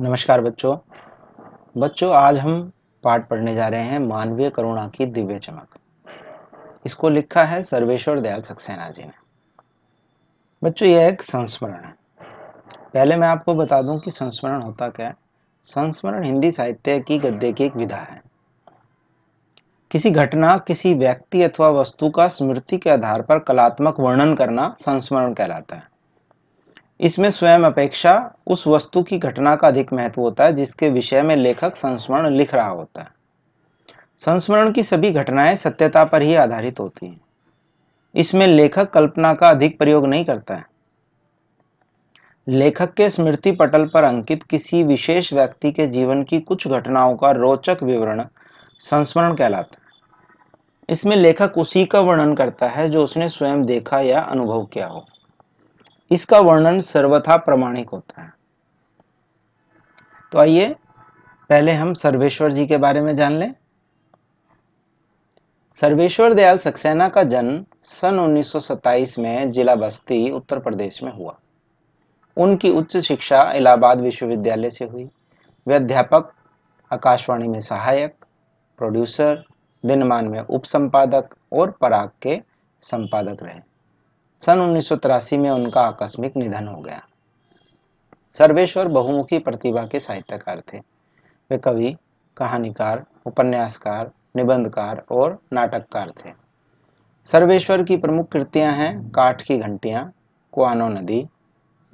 नमस्कार बच्चों। बच्चों, आज हम पाठ पढ़ने जा रहे हैं मानवीय करुणा की दिव्य चमक। इसको लिखा है सर्वेश्वर दयाल सक्सेना जी ने। बच्चों, यह एक संस्मरण है। पहले मैं आपको बता दूँ कि संस्मरण होता क्या है। संस्मरण हिंदी साहित्य की गद्य की एक विधा है। किसी घटना, किसी व्यक्ति अथवा वस्तु का स्मृति के आधार पर कलात्मक वर्णन करना संस्मरण कहलाता है। इसमें स्वयं अपेक्षा उस वस्तु की घटना का अधिक महत्व होता है, जिसके विषय में लेखक संस्मरण लिख रहा होता है। संस्मरण की सभी घटनाएँ सत्यता पर ही आधारित होती हैं। इसमें लेखक कल्पना का अधिक प्रयोग नहीं करता है। लेखक के स्मृति पटल पर अंकित किसी विशेष व्यक्ति के जीवन की कुछ घटनाओं का रोचक विवरण संस्मरण कहलाता है। इसमें लेखक उसी का वर्णन करता है जो उसने स्वयं देखा या अनुभव किया हो। इसका वर्णन सर्वथा प्रमाणिक होता है। तो आइए, पहले हम सर्वेश्वर जी के बारे में जान लें। सर्वेश्वर दयाल सक्सेना का जन्म सन 1927 में जिला बस्ती, उत्तर प्रदेश में हुआ। उनकी उच्च शिक्षा इलाहाबाद विश्वविद्यालय से हुई। वे अध्यापक, आकाशवाणी में सहायक, प्रोड्यूसर, दिनमान में उप संपादक और पराग के संपादक रहे। सन उन्नीस सौ तिरासी में उनका आकस्मिक निधन हो गया। सर्वेश्वर बहुमुखी प्रतिभा के साहित्यकार थे। वे कवि, कहानीकार, उपन्यासकार, निबंधकार और नाटककार थे। सर्वेश्वर की प्रमुख कृतियाँ हैं काठ की घंटियाँ, कुआनो नदी,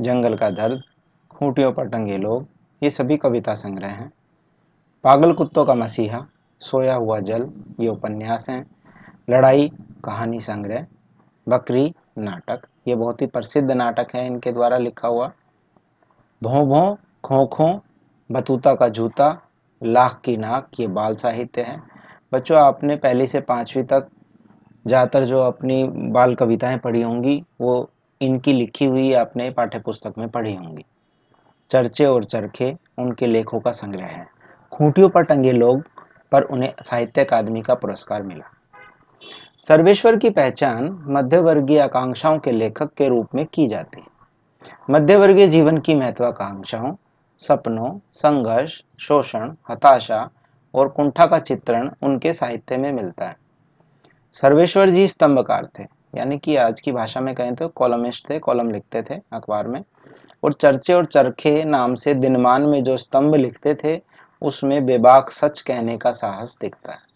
जंगल का दर्द, खूंटियों पर टंगे लोग, ये सभी कविता संग्रह हैं। पागल कुत्तों का मसीहा, सोया हुआ जल, ये उपन्यास हैं। लड़ाई, कहानी संग्रह, बकरी नाटक। ये बहुत ही प्रसिद्ध नाटक है इनके द्वारा लिखा हुआ। भों भों, खो खो, बतूता का जूता, लाख की नाक, ये बाल साहित्य है। बच्चों, आपने पहली से पाँचवीं तक ज़्यादातर जो अपनी बाल कविताएँ पढ़ी होंगी, वो इनकी लिखी हुई आपने पाठ्य पुस्तक में पढ़ी होंगी। चर्चे और चरखे उनके लेखों का संग्रह है। खूंटियों पर टंगे लोग, पर उन्हें साहित्य अकादमी का पुरस्कार मिला। सर्वेश्वर की पहचान मध्यवर्गीय आकांक्षाओं के लेखक के रूप में की जाती है। मध्यवर्गीय जीवन की महत्वाकांक्षाओं, सपनों, संघर्ष, शोषण, हताशा और कुंठा का चित्रण उनके साहित्य में मिलता है। सर्वेश्वर जी स्तंभकार थे, यानी कि आज की भाषा में कहें तो कॉलमिस्ट थे, कॉलम लिखते थे अखबार में। और चर्चे और चरखे नाम से दिनमान में जो स्तंभ लिखते थे, उसमें बेबाक सच कहने का साहस दिखता है।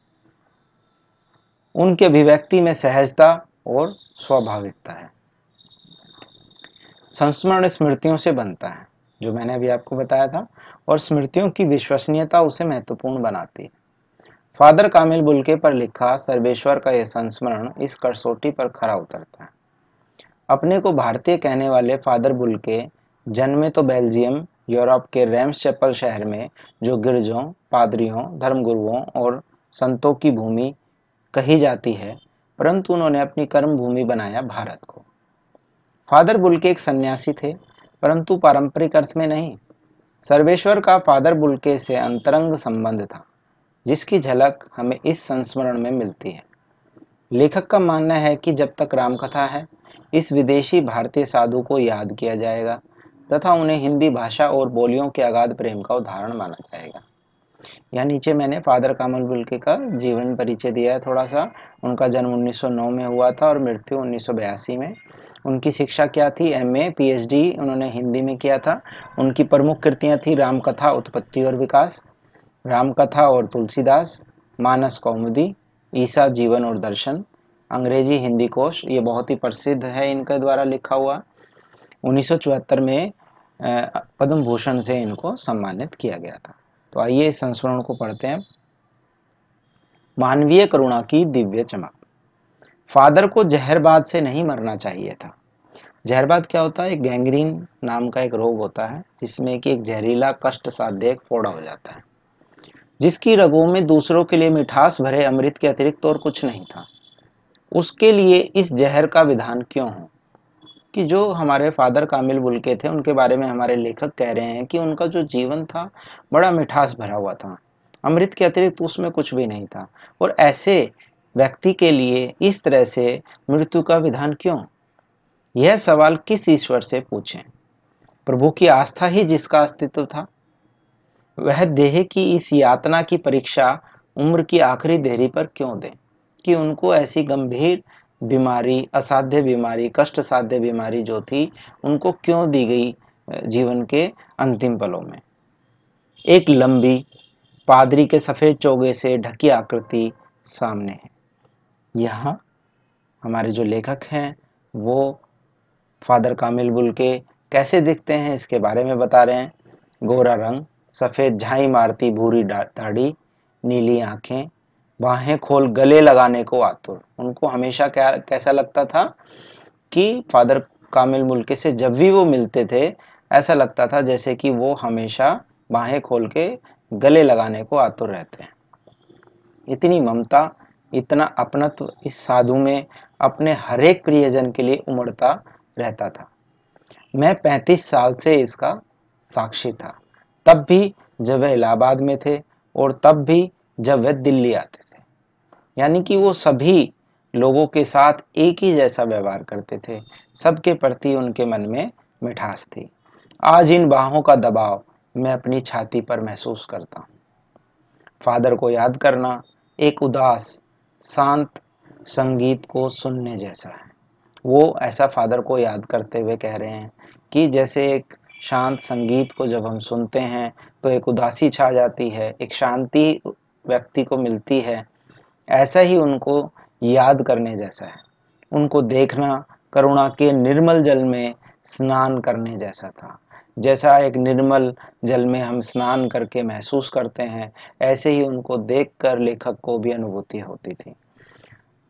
उनके अभिव्यक्ति में सहजता और स्वाभाविकता है। संस्मरण स्मृतियों से बनता है, जो मैंने अभी आपको बताया था, और स्मृतियों की विश्वसनीयता उसे महत्वपूर्ण बनाती है। फादर कामिल बुल्के पर लिखा, सर्वेश्वर का यह संस्मरण इस कसौटी पर खरा उतरता है। अपने को भारतीय कहने वाले फादर बुलके, जन्मे तो बेल्जियम, यूरोप के रेम्स चैपल शहर में, जो गिरजों, पादरियों, धर्मगुरुओं और संतों की भूमि कही जाती है, परंतु उन्होंने अपनी कर्म भूमि बनाया भारत को। फादर बुल्के एक सन्यासी थे, परंतु पारंपरिक अर्थ में नहीं। सर्वेश्वर का फादर बुल्के से अंतरंग संबंध था, जिसकी झलक हमें इस संस्मरण में मिलती है। लेखक का मानना है कि जब तक रामकथा है, इस विदेशी भारतीय साधु को याद किया जाएगा, तथा उन्हें हिंदी भाषा और बोलियों के अगाध प्रेम का उदाहरण माना जाएगा। यहाँ नीचे मैंने फादर कामल बुल्के का जीवन परिचय दिया है थोड़ा सा उनका जन्म 1909 में हुआ था और मृत्यु उन्नीस सौ बयासी में। उनकी शिक्षा क्या थी? एमए पीएचडी उन्होंने हिंदी में किया था। उनकी प्रमुख कृतियाँ थी रामकथा, उत्पत्ति और विकास, रामकथा और तुलसीदास, मानस कौमुदी, ईसा जीवन और दर्शन, अंग्रेज़ी हिंदी कोश, ये बहुत ही प्रसिद्ध है इनके द्वारा लिखा हुआ। उन्नीस सौ चौहत्तर में पद्म भूषण से इनको सम्मानित किया गया था। तो आइए इस संस्मरण को पढ़ते हैं। मानवीय करुणा की दिव्य चमक। फादर को जहरबाद से नहीं मरना चाहिए था। जहरबाद क्या होता है? एक गैंग्रीन नाम का एक रोग होता है, जिसमें कि एक जहरीला कष्ट साध्य फोड़ा हो जाता है, जिसकी रगों में दूसरों के लिए मिठास भरे अमृत के अतिरिक्त और कुछ नहीं था। उसके लिए इस जहर का विधान क्यों हो? कि जो हमारे फादर कामिल बुलके थे, उनके बारे में हमारे लेखक कह रहे हैं कि उनका जो जीवन था, बड़ा मिठास भरा हुआ था। अमृत के अतिरिक्त उसमें कुछ भी नहीं था। और ऐसे व्यक्ति के लिए इस तरह से मृत्यु का विधान क्यों? यह सवाल किस ईश्वर से पूछें? प्रभु की आस्था ही जिसका अस्तित्व था। वह देह की इस यातना की परीक्षा उम्र की आखिरी देरी पर क्यों दें? कि उनको ऐसी गंभीर बीमारी, असाध्य बीमारी कष्ट साध्य बीमारी जो थी, उनको क्यों दी गई जीवन के अंतिम पलों में? एक लंबी, पादरी के सफ़ेद चोगे से ढकी आकृति सामने है। यहाँ हमारे जो लेखक हैं, वो फादर कामिल बुल के कैसे दिखते हैं, इसके बारे में बता रहे हैं। गोरा रंग, सफ़ेद झाई मारती भूरी दाढ़ी, नीली आँखें बाहें खोल गले लगाने को आतुर। उनको हमेशा क्या, कैसा लगता था कि फादर कामिल मुल्के से जब भी वो मिलते थे, ऐसा लगता था जैसे कि वो हमेशा बाहें खोल के गले लगाने को आतुर रहते हैं। इतनी ममता, इतना अपनत्व इस साधु में अपने हरेक प्रियजन के लिए उमड़ता रहता था। मैं 35 साल से इसका साक्षी था। तब भी जब वह इलाहाबाद में थे और तब भी जब वह दिल्ली आते थे। यानी कि वो सभी लोगों के साथ एक ही जैसा व्यवहार करते थे। सबके प्रति उनके मन में मिठास थी। आज इन बाहों का दबाव मैं अपनी छाती पर महसूस करता हूँ। फादर को याद करना एक उदास, शांत संगीत को सुनने जैसा है। वो ऐसा फादर को याद करते हुए कह रहे हैं कि जैसे एक शांत संगीत को जब हम सुनते हैं तो एक उदासी छा जाती है, एक शांति व्यक्ति को मिलती है ऐसा ही उनको याद करने जैसा है। उनको देखना करुणा के निर्मल जल में स्नान करने जैसा था। जैसा एक निर्मल जल में हम स्नान करके महसूस करते हैं, ऐसे ही उनको देखकर लेखक को भी अनुभूति होती थी।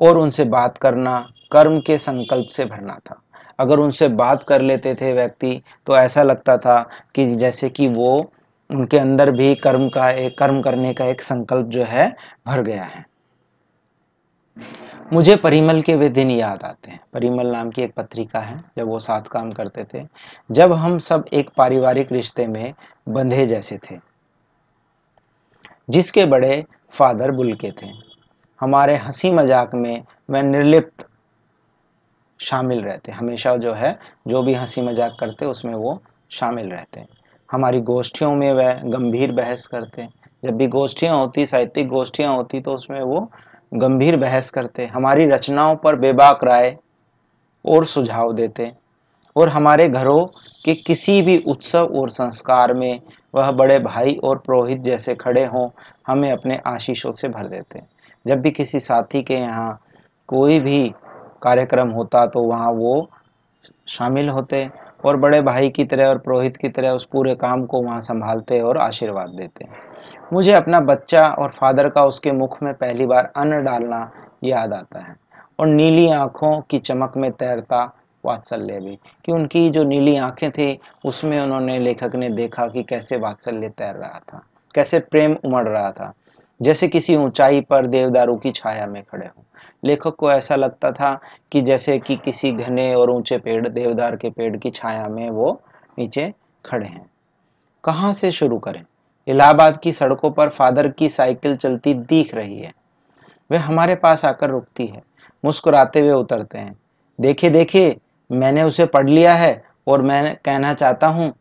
और उनसे बात करना कर्म के संकल्प से भरना था। अगर उनसे बात कर लेते थे व्यक्ति तो ऐसा लगता था कि जैसे कि वो उनके अंदर भी कर्म का एक कर्म करने का एक संकल्प जो है, भर गया है। मुझे परिमल के वे दिन याद आते हैं। परिमल नाम की एक पत्रिका है, जब वो साथ काम करते थे, जब हम सब एक पारिवारिक रिश्ते में बंधे जैसे थे, जिसके बड़े फादर बुलके थे। हमारे हँसी मज़ाक में वह निर्लिप्त शामिल रहते। हमेशा जो है, जो भी हँसी मज़ाक करते, उसमें वो शामिल रहते। हमारी गोष्ठियों में वह गंभीर बहस करते। जब भी गोष्ठियाँ होती, साहित्यिक गोष्ठियाँ होती तो उसमें वो गंभीर बहस करते, हमारी रचनाओं पर बेबाक राय और सुझाव देते और हमारे घरों के किसी भी उत्सव और संस्कार में वह बड़े भाई और पुरोहित जैसे खड़े हों, हमें अपने आशीषों से भर देते। जब भी किसी साथी के यहाँ कोई भी कार्यक्रम होता तो वहाँ वो शामिल होते और बड़े भाई की तरह और पुरोहित की तरह उस पूरे काम को वहाँ संभालते और आशीर्वाद देते। मुझे अपना बच्चा और फादर का उसके मुख में पहली बार अन्न डालना याद आता है और नीली आँखों की चमक में तैरता वात्सल्य भी, कि उनकी जो नीली आँखें थी, उसमें उन्होंने लेखक ने देखा कि कैसे वात्सल्य तैर रहा था, कैसे प्रेम उमड़ रहा था। जैसे किसी ऊंचाई पर देवदारू की छाया में खड़े हों। लेखक को ऐसा लगता था कि जैसे कि किसी घने और ऊँचे पेड़, देवदार के पेड़ की छाया में वो नीचे खड़े हैं। कहाँ से शुरू करें? इलाहाबाद की सड़कों पर फादर की साइकिल चलती दिख रही है। वे हमारे पास आकर रुकती है, मुस्कुराते हुए उतरते हैं। देखे देखे मैंने उसे पढ़ लिया है और मैं कहना चाहता हूँ,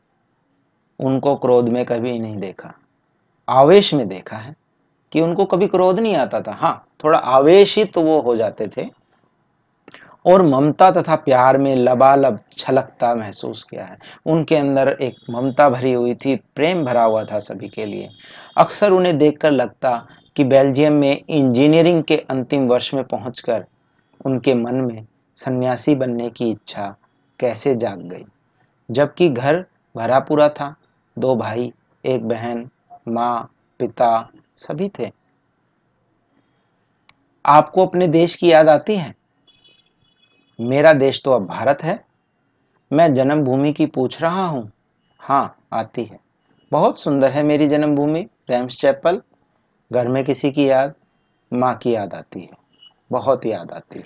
उनको क्रोध में कभी नहीं देखा। आवेश में देखा है कि उनको कभी क्रोध नहीं आता था। हाँ थोड़ा आवेशित तो वो हो जाते थे। और ममता तथा प्यार में लबालब छलकता महसूस किया है। उनके अंदर एक ममता भरी हुई थी, प्रेम भरा हुआ था सभी के लिए। अक्सर उन्हें देखकर लगता कि बेल्जियम में इंजीनियरिंग के अंतिम वर्ष में पहुंचकर उनके मन में सन्यासी बनने की इच्छा कैसे जाग गई। जबकि घर भरा पूरा था, दो भाई, एक बहन, माँ, पिता, सभी थे। आपको अपने देश की याद आती है? मेरा देश तो अब भारत है। मैं जन्मभूमि की पूछ रहा हूँ। हाँ आती है। बहुत सुंदर है मेरी जन्मभूमि, रैम्स चैपल। घर में किसी की याद, माँ की याद आती है। बहुत याद आती है।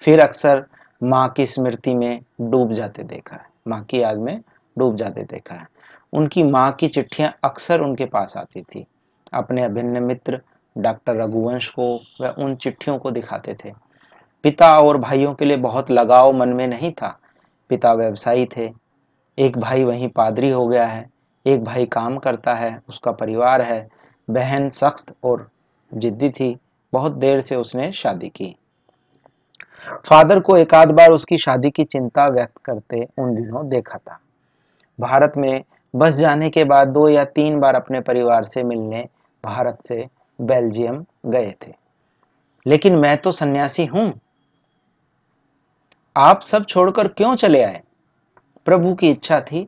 फिर अक्सर माँ की स्मृति में डूब जाते देखा है। माँ की याद में डूब जाते देखा है। उनकी माँ की चिट्ठियाँ अक्सर उनके पास आती थी। अपने अभिन्न मित्र डॉक्टर रघुवंश को वह उन चिट्ठियों को दिखाते थे। पिता और भाइयों के लिए बहुत लगाव मन में नहीं था। पिता व्यवसायी थे। एक भाई वहीं पादरी हो गया है। एक भाई काम करता है। उसका परिवार है। बहन सख्त और जिद्दी थी। बहुत देर से उसने शादी की। फादर को एक आध बार उसकी शादी की चिंता व्यक्त करते उन दिनों देखा था। भारत में बस जाने के बाद दो या तीन बार अपने परिवार से मिलने भारत से बेल्जियम गए थे। लेकिन मैं तो सन्यासी हूँ। आप सब छोड़कर क्यों चले आए? प्रभु की इच्छा थी।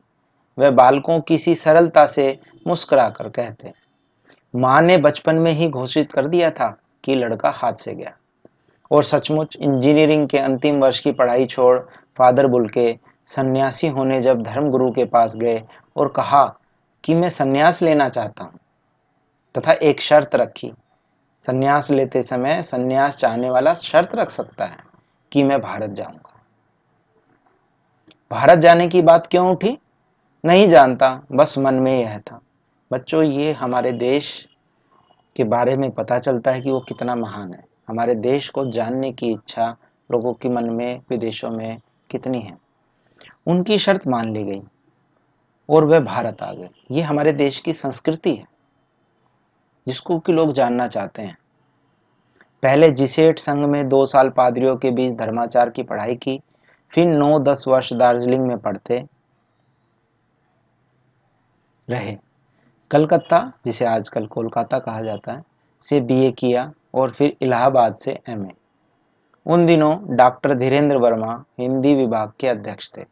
वह बालकों की सी सरलता से मुस्कुराकर कहते, माँ ने बचपन में ही घोषित कर दिया था कि लड़का हाथ से गया। और सचमुच इंजीनियरिंग के अंतिम वर्ष की पढ़ाई छोड़ फादर बुल के सन्यासी होने जब धर्मगुरु के पास गए और कहा कि मैं सन्यास लेना चाहता हूँ, तथा एक शर्त रखी। सन्यास लेते समय सन्यास चाहने वाला शर्त रख सकता है कि मैं भारत जाऊँगा। भारत जाने की बात क्यों उठी? नहीं जानता, बस मन में यह था। बच्चों, ये हमारे देश के बारे में पता चलता है कि वो कितना महान है। हमारे देश को जानने की इच्छा लोगों के मन में, विदेशों में कितनी है? उनकी शर्त मान ली गई और वह भारत आ गए। ये हमारे देश की संस्कृति है, जिसको कि लोग जानना चाहते हैं। पहले जिसेट संघ में दो साल पादरियों के बीच धर्माचार की पढ़ाई की फिर नौ दस वर्ष दार्जिलिंग में पढ़ते रहे। कलकत्ता, जिसे आजकल कोलकाता कहा जाता है, से बीए किया और फिर इलाहाबाद से एमए उन दिनों डॉक्टर धीरेन्द्र वर्मा हिंदी विभाग के अध्यक्ष थे।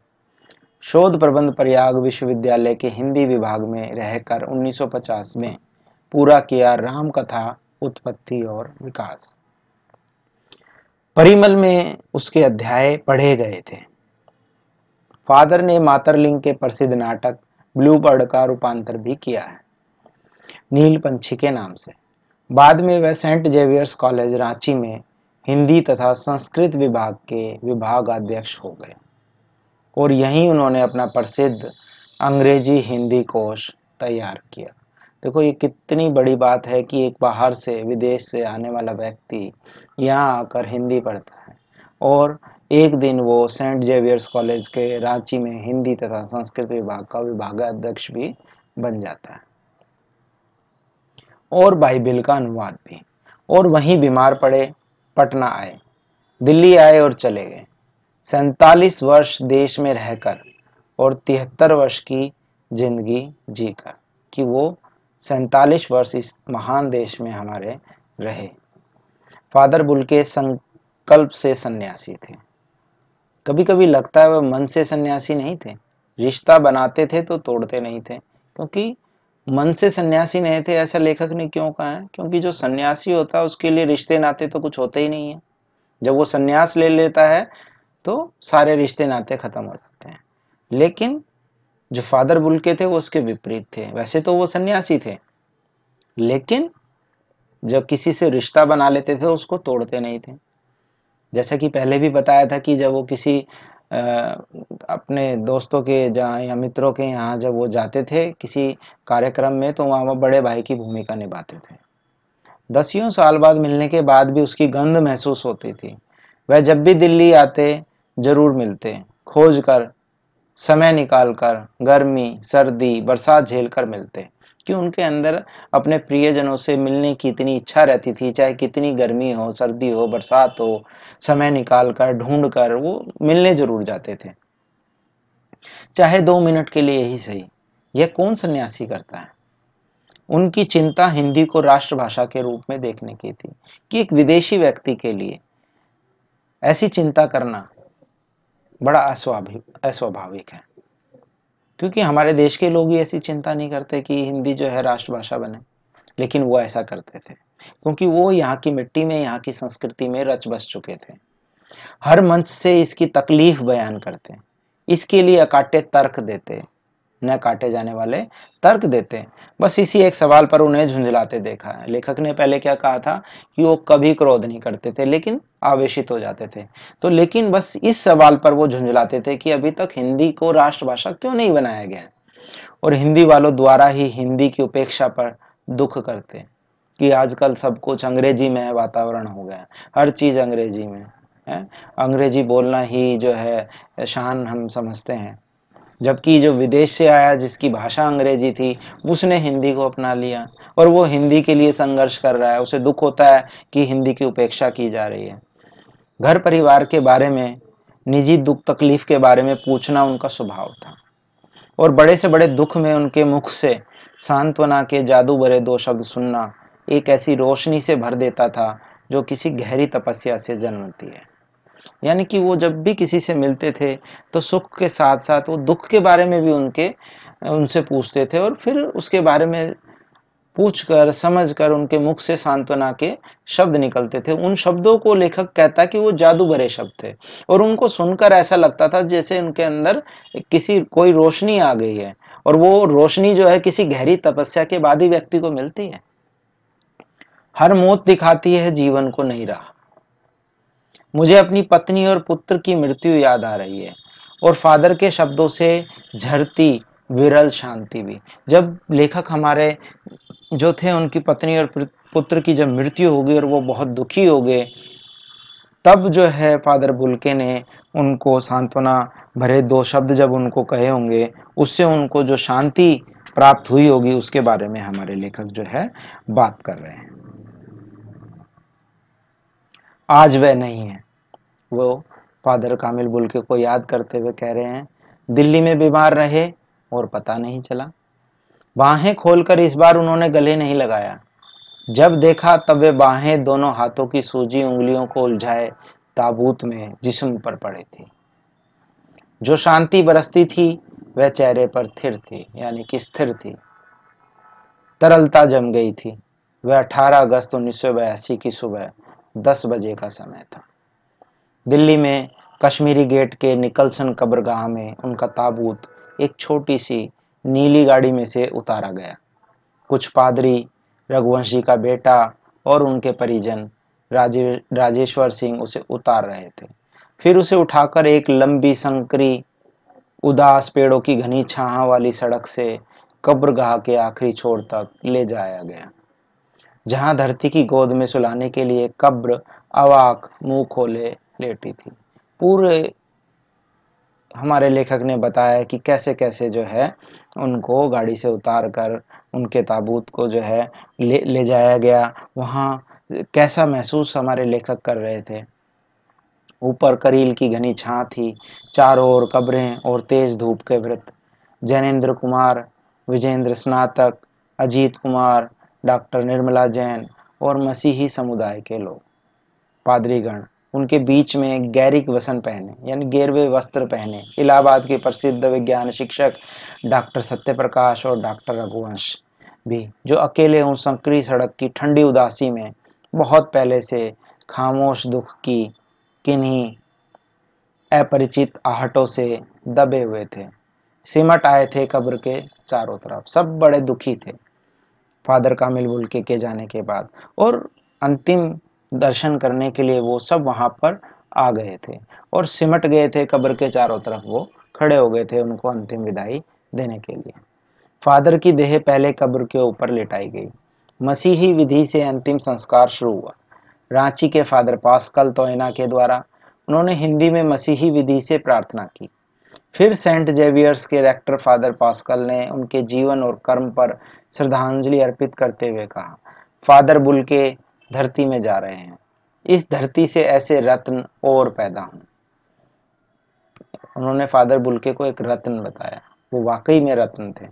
शोध प्रबंध प्रयाग विश्वविद्यालय के हिंदी विभाग में रहकर 1950 में पूरा किया राम कथा उत्पत्ति और विकास। परिमल में उसके अध्याय पढ़े गए थे। फादर ने मातरलिंग के प्रसिद्ध नाटक ब्लू बर्ड का रूपांतर भी किया है नील पंछी के नाम से। बाद में वह सेंट जेवियर्स कॉलेज रांची में हिंदी तथा संस्कृत विभाग के विभागाध्यक्ष हो गए और यहीं उन्होंने अपना प्रसिद्ध अंग्रेज़ी हिंदी कोश तैयार किया। देखो, ये कितनी बड़ी बात है कि एक बाहर से विदेश से आने वाला व्यक्ति यहाँ आकर हिंदी पढ़ता है। और एक दिन वो सेंट जेवियर्स कॉलेज के रांची में हिंदी तथा संस्कृत विभाग का विभागाध्यक्ष भी बन जाता है। और बाइबिल का अनुवाद भी। और वहीं बीमार पड़े, पटना आए, दिल्ली आए और चले गए। सैतालीस वर्ष देश में रहकर और तिहत्तर वर्ष की ज़िंदगी जीकर कि वो सैतालीस वर्ष इस महान देश में हमारे रहे। फादर बुल के संकल्प से सन्यासी थे। कभी कभी लगता है वह मन से सन्यासी नहीं थे। रिश्ता बनाते थे तो तोड़ते नहीं थे। क्योंकि मन से सन्यासी नहीं थे, ऐसा लेखक ने क्यों कहा है? क्योंकि जो सन्यासी होता है, उसके लिए रिश्ते नाते तो कुछ होते ही नहीं है। जब वो सन्यास ले लेता है तो सारे रिश्ते नाते खत्म हो जाते हैं। लेकिन जो फादर बुल के थे, वो उसके विपरीत थे। वैसे तो वो सन्यासी थे। लेकिन जब किसी से रिश्ता बना लेते थे उसको तोड़ते नहीं थे। जैसा कि पहले भी बताया था कि जब वो किसी आ, अपने दोस्तों के जहाँ या मित्रों के यहाँ जब वो जाते थे किसी कार्यक्रम में तो वहाँ वो बड़े भाई की भूमिका निभाते थे। दसियों साल बाद मिलने के बाद भी उसकी गंध महसूस होती थी। वह जब भी दिल्ली आते ज़रूर मिलते। खोज कर समय निकाल कर गर्मी सर्दी बरसात झेल कर मिलते। कि उनके अंदर अपने प्रियजनों से मिलने की इतनी इच्छा रहती थी, चाहे कितनी गर्मी हो, सर्दी हो, बरसात हो, समय निकाल कर ढूंढ कर वो मिलने ज़रूर जाते थे। चाहे दो मिनट के लिए ही सही, यह कौन सन्यासी करता है? उनकी चिंता हिंदी को राष्ट्रभाषा के रूप में देखने की थी, कि एक विदेशी व्यक्ति के लिए ऐसी चिंता करना बड़ा अस्वाभाविक अस्वाभाविक है। क्योंकि हमारे देश के लोग ही ऐसी चिंता नहीं करते कि हिंदी जो है राष्ट्रभाषा बने, लेकिन वो ऐसा करते थे। क्योंकि वो यहाँ की मिट्टी में, यहाँ की संस्कृति में रच बस चुके थे। हर मंच से इसकी तकलीफ़ बयान करते इसके लिए अकाट्य तर्क देते न काटे जाने वाले तर्क देते बस इसी एक सवाल पर उन्हें झुंझलाते देखा। है लेखक ने पहले क्या कहा था कि वो कभी क्रोध नहीं करते थे, लेकिन आवेशित हो जाते थे। तो लेकिन बस इस सवाल पर वो झुंझलाते थे कि अभी तक हिंदी को राष्ट्रभाषा क्यों नहीं बनाया गया? और हिंदी वालों द्वारा ही हिंदी की उपेक्षा पर दुख करते कि आजकल सब कुछ अंग्रेज़ी में वातावरण हो गया। हर चीज़ अंग्रेज़ी में, है? अंग्रेज़ी बोलना ही जो है, शान हम समझते हैं। जबकि जो विदेश से आया, जिसकी भाषा अंग्रेज़ी थी, उसने हिंदी को अपना लिया और वो हिंदी के लिए संघर्ष कर रहा है। उसे दुख होता है कि हिंदी की उपेक्षा की जा रही है। घर परिवार के बारे में, निजी दुख तकलीफ़ के बारे में पूछना उनका स्वभाव था और बड़े से बड़े दुख में उनके मुख से सांत्वना के जादू भरे दो शब्द सुनना एक ऐसी रोशनी से भर देता था जो किसी गहरी तपस्या से जन्मती है। यानी कि वो जब भी किसी से मिलते थे तो सुख के साथ साथ वो दुख के बारे में भी उनके, उनसे पूछते थे और फिर उसके बारे में पूछ कर समझ कर उनके मुख से सांत्वना के शब्द निकलते थे। उन शब्दों को लेखक कहता कि वो जादू भरे शब्द थे और उनको सुनकर ऐसा लगता था जैसे उनके अंदर किसी, कोई रोशनी आ गई है और वो रोशनी जो है किसी गहरी तपस्या के बाद ही व्यक्ति को मिलती है। हर मौत दिखाती है, जीवन को नहीं रहा। मुझे अपनी पत्नी और पुत्र की मृत्यु याद आ रही है। और फादर के शब्दों से झरती, विरल शांति भी। जब लेखक हमारे जो थे, उनकी पत्नी और पुत्र की जब मृत्यु हो गई और वो बहुत दुखी हो गए, तब जो है फादर बुलके ने उनको सांत्वना भरे दो शब्द जब उनको कहे होंगे, उससे उनको जो शांति प्राप्त हुई होगी, उसके बारे में हमारे लेखक जो है बात कर रहे हैं। आज वह नहीं है। वो फादर कामिल बुलके को याद करते हुए कह रहे हैं, दिल्ली में बीमार रहे और पता नहीं चला। बाहें खोलकर इस बार उन्होंने गले नहीं लगाया। जब देखा तब वे बाहें दोनों हाथों की सूजी उंगलियों को उलझाए ताबूत में जिस्म पर पड़े थे। जो शांति बरसती थी, वह चेहरे पर थिर थी, यानी कि स्थिर थी। तरलता जम गई थी। वह 18 अगस्त उन्नीस सौ बयासी की सुबह 10 बजे का समय था। दिल्ली में कश्मीरी गेट के निकलसन कब्रगाह में उनका ताबूत एक छोटी सी नीली गाड़ी में से उतारा गया। कुछ पादरी, रघुवंशी का बेटा और उनके परिजन राजे, राजेश्वर सिंह उसे उतार रहे थे। फिर उसे उठाकर एक लंबी, संकरी, उदास पेड़ों की घनी छाह वाली सड़क से कब्रगाह के आखिरी छोर तक ले जाया गया, जहाँ धरती की गोद में सुलाने के लिए कब्र, अवाक, मुँह खोले लेटी थी। पूरे हमारे लेखक ने बताया कि कैसे कैसे जो है उनको गाड़ी से उतार कर उनके ताबूत को जो है ले ले जाया गया। वहाँ कैसा महसूस हमारे लेखक कर रहे थे? ऊपर करील की घनी छाँ थी, चारों ओर कब्रें और तेज धूप के व्रत जैनेन्द्र कुमार, विजेंद्र स्नातक, अजीत कुमार, डॉक्टर निर्मला जैन और मसीही समुदाय के लोग। पादरीगण उनके बीच में गैरिक वसन पहने, यानी गेरवे वस्त्र पहने। इलाहाबाद के प्रसिद्ध विज्ञान शिक्षक डॉक्टर सत्यप्रकाश और डॉक्टर रघुवंश भी, जो अकेले उन संकरी सड़क की ठंडी उदासी में बहुत पहले से खामोश दुख की किन्हीं अपरिचित आहटों से दबे हुए थे। सिमट आए थे कब्र के चारों तरफ़। सब बड़े दुखी थे। फादर कामिल बुलके के जाने के बाद। और अंतिम दर्शन करने के लिए वो सब वहाँ पर आ गए थे। और सिमट गए थे कब्र के चारों तरफ़ वो, खड़े हो गए थे उनको अंतिम विदाई देने के लिए। फादर की देह पहले कब्र के ऊपर लेटाई गई। मसीही विधि से अंतिम संस्कार शुरू हुआ। रांची के फादर पास्कल तोयना के द्वारा उन्होंने हिंदी में मसीही विधि से प्रार्थना की। फिर सेंट जेवियर्स के रेक्टर फादर पास्कल ने उनके जीवन और कर्म पर श्रद्धांजलि अर्पित करते हुए कहा, फादर बुल के धरती में जा रहे हैं। इस धरती से ऐसे रत्न और पैदा हों। उन्होंने फादर बुलके को एक रत्न बताया। वो वाकई में रत्न थे।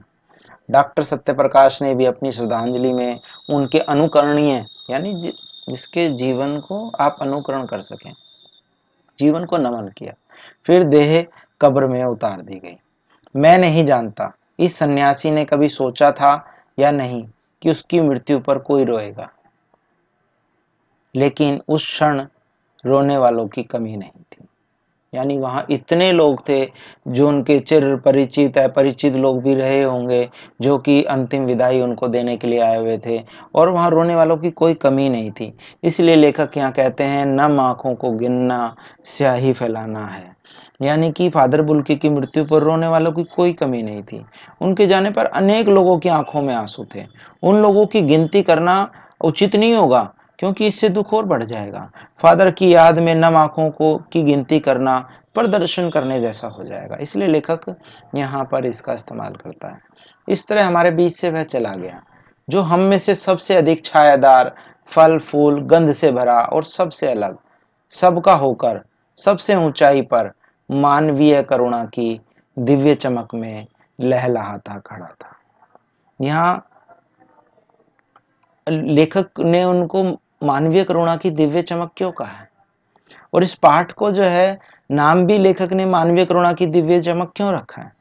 डॉक्टर सत्यप्रकाश ने भी अपनी श्रद्धांजलि में उनके अनुकरणीय, यानी जिसके जीवन को आप अनुकरण कर सकें, जीवन को नमन किया। फिर देह कब्र में उतार दी गई। मैं नहीं जानता, इस सन्यासी ने कभी सोचा था या नहीं कि उसकी मृत्यु पर कोई रोएगा। लेकिन उस क्षण रोने वालों की कमी नहीं थी। यानी वहाँ इतने लोग थे जो उनके चिर परिचित अपरिचित लोग भी रहे होंगे, जो कि अंतिम विदाई उनको देने के लिए आए हुए थे और वहाँ रोने वालों की कोई कमी नहीं थी। इसलिए लेखक यहाँ कहते हैं, नम आँखों को गिनना, स्याही फैलाना है। यानी कि फादर बुल्के की मृत्यु पर रोने वालों की कोई कमी नहीं थी। उनके जाने पर अनेक लोगों की आँखों में आँसू थे। उन लोगों की गिनती करना उचित नहीं होगा। क्योंकि इससे दुख और बढ़ जाएगा। फादर की याद में नम आँखों को, की गिनती करना, प्रदर्शन करने जैसा हो जाएगा। इसलिए लेखक यहाँ पर इसका इस्तेमाल करता है। इस तरह हमारे बीच से वह चला गया, जो हम में से सबसे अधिक छायादार, फल, फूल, गंध से भरा और सबसे अलग, सबका होकर, सबसे ऊंचाई पर, मानवीय करुणा की दिव्य चमक में लहलहाता खड़ा था। यहाँ लेखक ने उनको मानवीय करुणा की दिव्य चमक क्यों कहा है? और इस पाठ को जो है, नाम भी लेखक ने मानवीय करुणा की दिव्य चमक क्यों रखा है?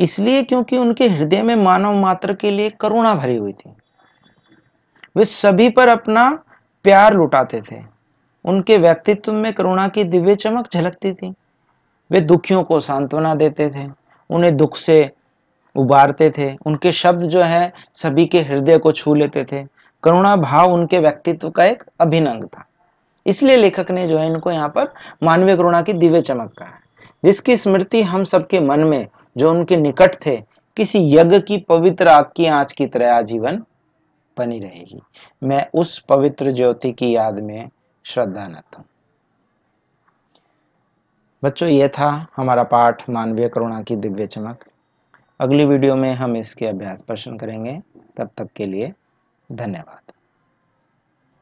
इसलिए क्योंकि उनके हृदय में मानव मात्र के लिए करुणा भरी हुई थी। वे सभी पर अपना प्यार लुटाते थे। उनके व्यक्तित्व में करुणा की दिव्य चमक झलकती थी। वे दुखियों को सांत्वना देते थे। उन्हें दुख से उबारते थे। उनके शब्द जो है, सभी के हृदय को छू लेते थे। करुणा भाव उनके व्यक्तित्व का एक अभिनंग था। इसलिए लेखक ने जो है इनको यहाँ पर मानवीय करुणा की दिव्य चमक कहा है। जिसकी स्मृति हम सबके मन में जो उनके निकट थे, किसी यज्ञ की पवित्र आग की आँच की तरह आजीवन बनी रहेगी। मैं उस पवित्र ज्योति की याद में श्रद्धा नत हूँ। बच्चों, ये था हमारा पाठ मानवीय करुणा की दिव्य चमक। अगली वीडियो में हम इसके अभ्यास प्रश्न करेंगे। तब तक के लिए धन्यवाद।